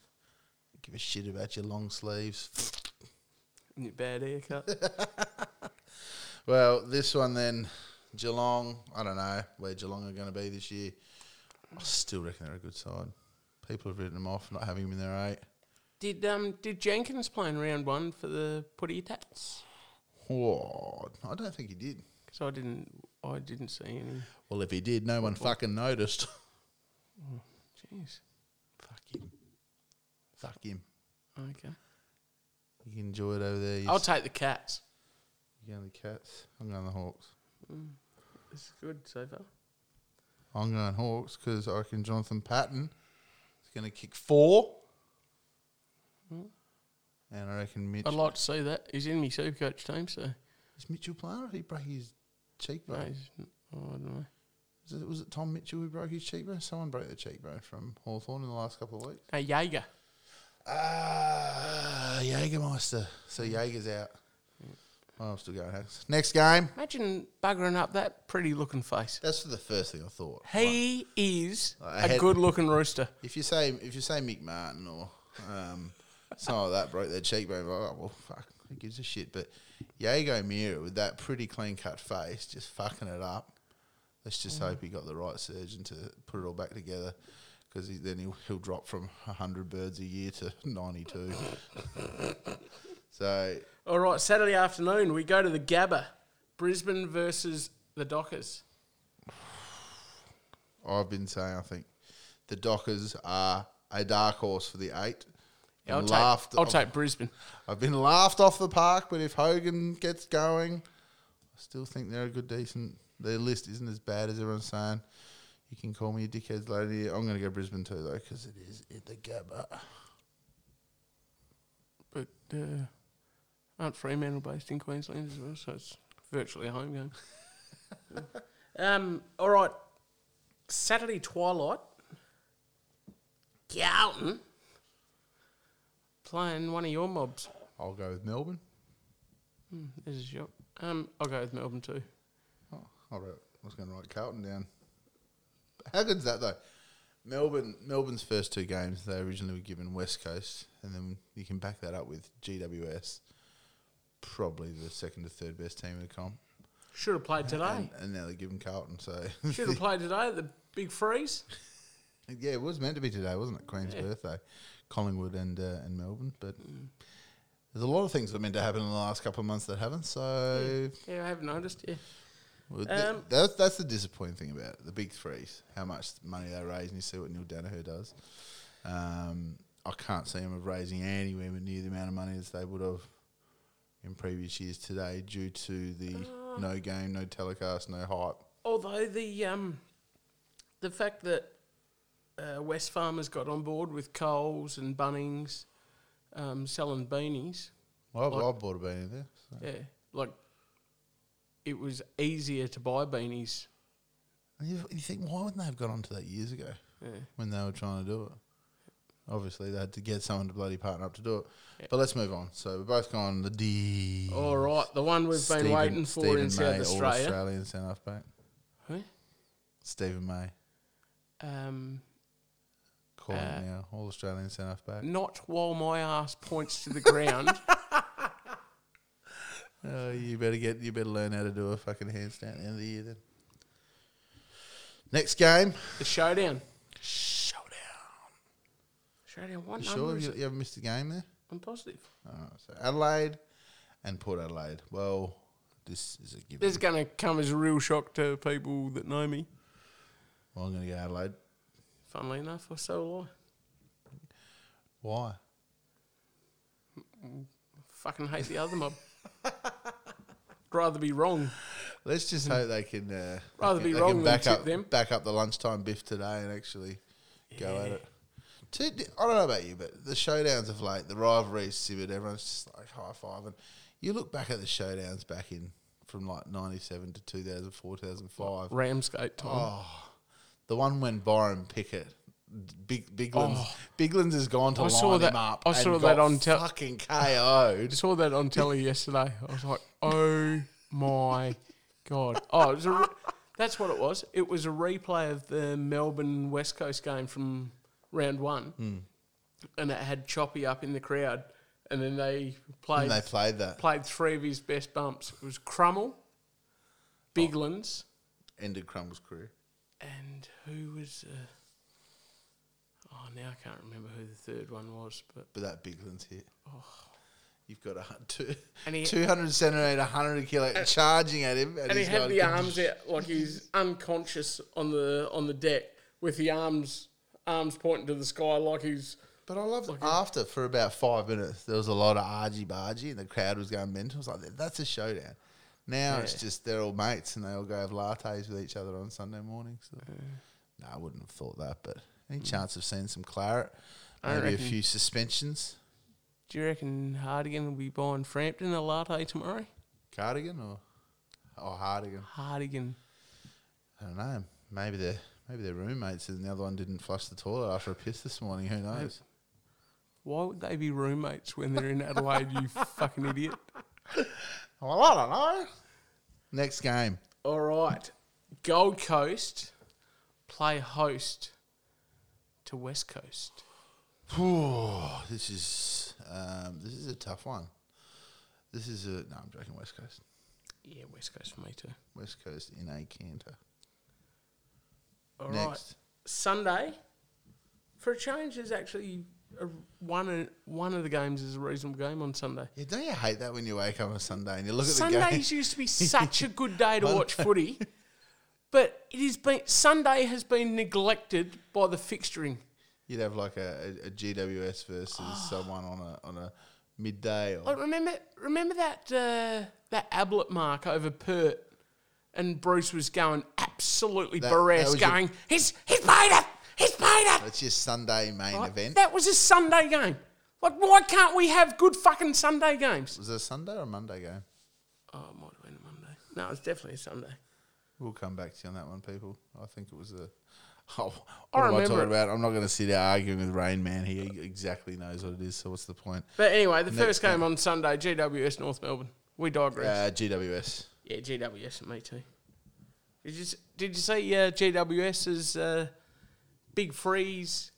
Give a shit about your long sleeves. And your bad haircut. Well, this one then, Geelong. I don't know where Geelong are going to be this year. I still reckon they're a good side. People have written them off, not having them in their eight. did um did Jenkins play in round one for the Putty Tats? Oh, I don't think he did. Because I didn't I didn't see any. Well, if he did, no one fucking noticed. Jeez. Fuck him. Fuck him. Okay. You can enjoy it over there. You I'll s- take the Cats. you going the Cats? I'm going the Hawks. Mm. This is good so far. I'm going Hawks because I reckon Jonathan Patton is going to kick four. Mm. And I reckon Mitch. I'd like to see that. He's in my super coach team, so is Mitchell playing or did he break his cheekbone? he's, oh, I don't know. Was it, was it Tom Mitchell who broke his cheekbone? Someone broke their cheekbone from Hawthorn in the last couple of weeks. Hey, Jaeger. Ah, Jägermeister. So Jaeger's out. Oh, I'm still going. Hacks. Next game. Imagine buggering up that pretty looking face. That's the first thing I thought. He is I a had- good looking rooster. If you say if you say Mick Martin or um, something like that broke their cheekbone, like, oh, well, fuck, who gives a shit? But Jaeger O'Meara with that pretty clean cut face, just fucking it up. Let's just hope he got the right surgeon to put it all back together, because he, then he'll, he'll drop from hundred birds a year to ninety two. so All right, Saturday afternoon, we go to the Gabba. Brisbane versus the Dockers. I've been saying, I think the Dockers are a dark horse for the eight. Yeah, I'll, Been take, I'll I've- take Brisbane. I've been laughed off the park, but if Hogan gets going, I still think they're a good, decent. Their list isn't as bad as everyone's saying. You can call me a dickhead lady. I'm going to go Brisbane too, though, because it is in the Gabba. But uh, aren't Fremantle based in Queensland as well, so it's virtually a home game. um, all right, Saturday twilight. Carlton playing one of your mobs. I'll go with Melbourne. There's a your. Um, I'll go with Melbourne too. Oh, I wrote, I was going to write Carlton down. How good's that though? Melbourne, Melbourne's first two games, they originally were given West Coast, and then you can back that up with GWS, probably the second or third best team in the comp. Should have played today. And, and now they're giving Carlton. So Should have played today the big freeze. Yeah, it was meant to be today, wasn't it? Queen's birthday, Collingwood and uh, and Melbourne. But there's a lot of things that are meant to happen in the last couple of months that haven't. So Yeah, I haven't noticed. Yeah. Well, Um, that's that's the disappointing thing about it, the big threes. How much money they raise, and you see what Neale Daniher does. Um, I can't see them raising anywhere near the amount of money as they would have in previous years today, due to the no game, no telecast, no hype. Although the um, the fact that uh, Wesfarmers got on board with Coles and Bunnings um, selling beanies, Well, I've, Like- I've bought a beanie there. So. yeah, like it was easier to buy beanies. And you, you think, why wouldn't they have got onto that years ago Yeah. when they were trying to do it? Obviously, they had to get someone to bloody partner up to do it. But let's move on. So we're both gone the D. All right, the one we've been waiting for in South May, Australia. Australian centre half back. Who? Steven May. Um, Call Uh, him now. All Australian centre half back. not while my ass points to the ground. Oh, you better get. You better learn how to do a fucking handstand at the end of the year then. Next game. the showdown. Showdown. Showdown. What You number sure is you, it? you haven't missed a game there? I'm positive. So Adelaide and Port Adelaide. Well, this is a given. This is going to come as a real shock to people that know me. Well, I'm going to go Adelaide. Funnily enough, or so will I. Why? Fucking hate the other mob. Rather be wrong. Let's just hope they can. Uh. Rather they be can, they wrong than back tip up, them. back up the lunchtime biff today and actually go at it. Two, I don't know about you, but the showdowns of late, the rivalries simmered. Everyone's just like high five, and You look back at the showdowns back in from like '97 to 2004, 2005. Ramsgate time. Oh, the one when Byron Pickett, Big Biglands, Biglands has gone to Oh. I line saw that- him up. I saw that on fucking I KO'd. saw that on telly yesterday. I was like, oh my god! Oh, it was a re- that's what it was. It was a replay of the Melbourne West Coast game from round one, Hmm. and it had Choppy up in the crowd, and then they played And they played that. played three of his best bumps. It was Crummel, Biglands, Ended Crumble's career. and who was? Uh, oh, now I can't remember who the third one was, but But that Biglands hit. Oh. You've got a hun- two, And he- 200 centimetre, 100 kilo charging at him. And, and he he's had the arms out like he's unconscious on the on the deck with the arms arms pointing to the sky like he's But I loved after for about five minutes, there was a lot of argy bargy and the crowd was going mental. It's like, that's a showdown. Now it's Yeah. just they're all mates and they all go have lattes with each other on Sunday morning. So, no, I wouldn't have thought that. But any chance of seeing some claret, I maybe a reckon- few suspensions, Do you reckon Hartigan will be buying Frampton a latte tomorrow? cardigan or or hardigan. Hartigan. I don't know. Maybe they're maybe they're roommates and the other one didn't flush the toilet after a piss this morning. Who knows? Why would they be roommates when they're in Adelaide, you fucking idiot? Well, I don't know. Next game. All right. Gold Coast play host to West Coast. this is um, this is a tough one. This is a no. I'm joking. West Coast. Yeah, West Coast for me too. West Coast in a canter. All right. Next. Sunday, for a change, there's actually a, one of, one of the games is a reasonable game on Sunday. Yeah, don't you hate that when you wake up on Sunday and you look at the Sundays game? used to be such a good day to watch footy, but it has been Sunday has been neglected by the fixturing. You'd have like a, a, a GWS versus someone on a on a midday or remember, remember that uh, that Ablett mark over Pert, and Bruce was going absolutely That- was your- going, "He's he's paid it, he's paid it." that's your Sunday main Like, event. That was a Sunday game. Like, why can't we have good fucking Sunday games? was it a Sunday or a Monday game? Oh, it might have been a Monday. No, it's definitely a Sunday. We'll come back to you on that one, people. I think it was a. Oh, what I am I talking it. about? I'm not going to sit there arguing with Rain Man. He exactly knows what it is. So what's the point? But anyway, the Next first game on Sunday, GWS North Melbourne. We digress. Uh, GWS. yeah, GWS and me too. Did you did you see uh, GWS's uh, Big Freeze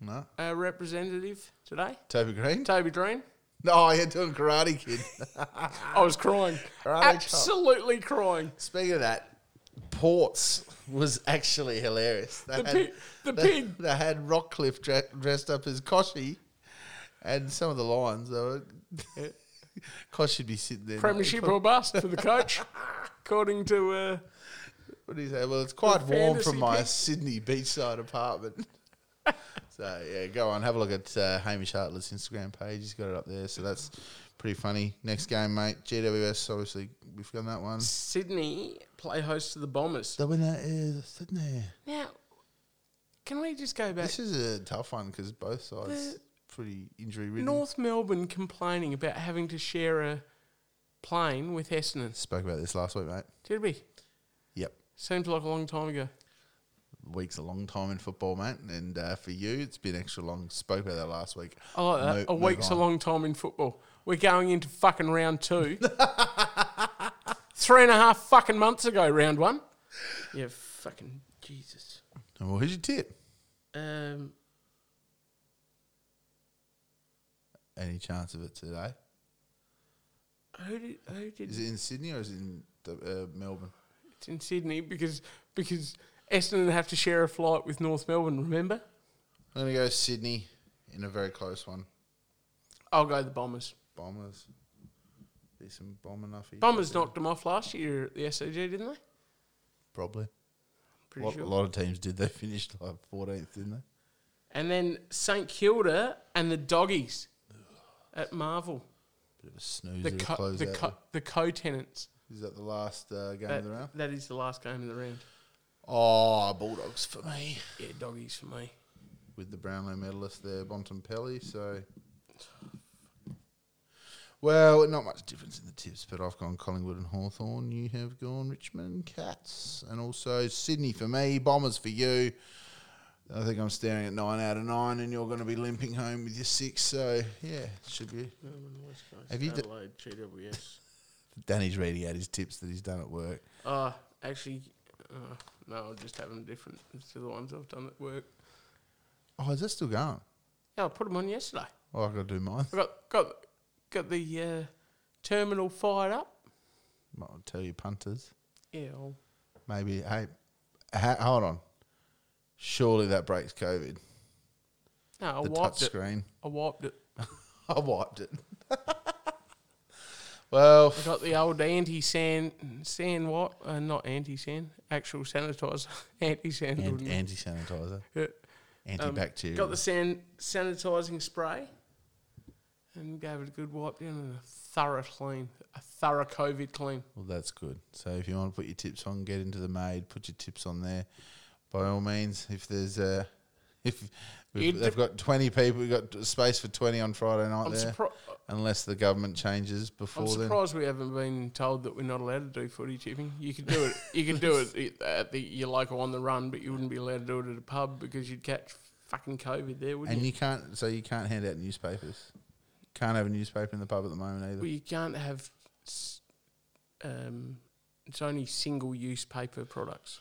No. uh, representative today, Toby Greene. Toby Greene? No, you're doing Karate Kid. I was crying, Karate absolutely crying. Speaking of that, Ports was actually hilarious. They The pig- the they, pig. They had Rockliff dre- dressed up as Koshy, and some of the lines. They were, Kosh should be sitting there. Premiership or bust for the coach, according to. Uh, What do you say? Well, it's quite warm from my pig. Sydney beachside apartment. so yeah, go on, have a look at uh, Hamish Hartlett's Instagram page. He's got it up there, so that's pretty funny. Next game, mate. GWS. Obviously, we've got that one. Sydney play host to the Bombers. The winner is Sydney. Now, can we just go back? This is a tough one because both sides The- pretty injury ridden. North Melbourne complaining about having to share a plane with Essendon. Spoke about this last week, mate. Did we? Yep. Seems like a long time ago. Week's a long time in football, mate, and uh, for you, it's been extra long. Spoke about that last week. I like that. Mo- a move week's a long time in football. We're going into fucking round two. Three and a half fucking months ago, round one. Yeah, fucking Jesus. Well, who's your tip? Um, Any chance of it today? who did? Who did? Is it in Sydney or is it in the, uh, Melbourne? It's in Sydney because because Essendon have to share a flight with North Melbourne. Remember? I'm going to go Sydney in a very close one. I'll go the Bombers. Bombers. Be some bomb enough. Bombers knocked them off last year at the SCG, didn't they? Probably. A Pretty lot, sure. a lot of teams did. They finished like 14th, didn't they? And then St Kilda and the Doggies at Marvel. Bit of a snoozer The to co- close the out. co- the co-tenants. Is that the last uh, game of the round? that is the last game of the round. Oh, Bulldogs for me. Yeah, Doggies for me. With the Brownlow medalist there, Bontempelli. So Well, not much difference in the tips, but I've gone Collingwood and Hawthorn. You have gone Richmond Cats. And also Sydney for me, Bombers for you. I think I'm staring at nine out of nine, and you're going to be limping home with your six. So, yeah, should be. Have you d- Adelaide, GWS. Danny's reading out his tips that he's done at work. Oh, actually, uh, no, I'll just have them different to the ones I've done at work. Oh, is that still going? Yeah, I put them on yesterday. Oh, I've got to do mine. I got got got the uh, terminal fired up. I'll tell you, punters. Yeah, I'll, Maybe, hey, ha- hold on. Surely that breaks COVID. no, I The wiped touch it. screen. I wiped it. I wiped it. well, I got the old anti sand sand what? Uh, not anti sand, actual sanitizer. anti sand. anti sanitizer, antibacterial. got the sand sanitizing spray, and gave it a good wipe down and a thorough clean, a thorough COVID clean. well, that's good. So if you want to put your tips on, get into the maid. Put your tips on there. By all means, if there's uh, if we've, they've got twenty people, we've got space for twenty on Friday night I'm, there. surpri- unless the government changes before I'm before then. surprised we haven't been told that we're not allowed to do footy tipping. You could do it. You could do it at the, your local on the run, but you wouldn't be allowed to do it at a pub because you'd catch fucking COVID there, wouldn't And you? you can't, so you can't hand out newspapers. Can't have a newspaper in the pub at the moment either. Well, you can't have. Um, it's only single-use paper products.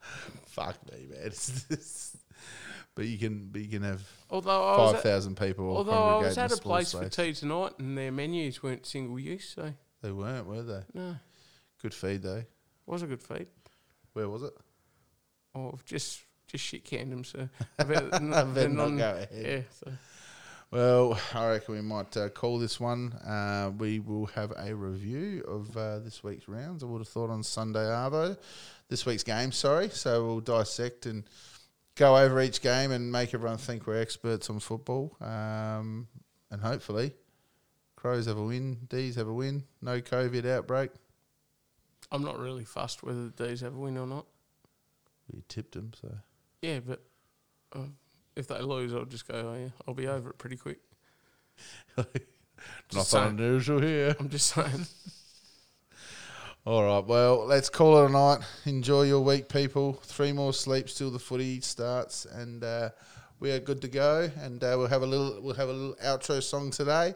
Fuck me, man. But you can, but you can have Although five thousand people. although I was at a place for tea tonight, and their menus weren't single-use, so They weren't, were they? no, Good feed though. was a good feed. Where was it? I've just just shit canned them, so I better, n- they're not go ahead. Yeah, so. Well, I reckon we might uh, call this one. Uh, we will have a review of uh, this week's rounds. I would have thought on Sunday Arvo, this week's game. Sorry, so we'll dissect and go over each game and make everyone think we're experts on football. Um, and hopefully, Crows have a win, D's have a win, no COVID outbreak. I'm not really fussed whether the D's have a win or not. We tipped them, so Yeah, but um, if they lose, I'll just go. Oh, yeah, I'll be over it pretty quick. nothing saying. unusual here. I'm just saying. All right, well, let's call it a night. Enjoy your week, people. Three more sleeps till the footy starts, and uh, we are good to go. And uh, we'll have a little, we'll have a little outro song today.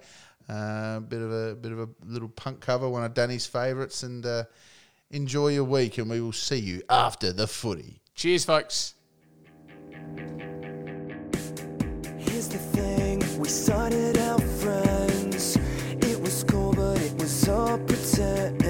Uh, bit of a bit of a little punk cover, one of Danny's favourites. And uh, enjoy your week, and we will see you after the footy. Cheers, folks. We started out friends. It was cool, but it was all pretend.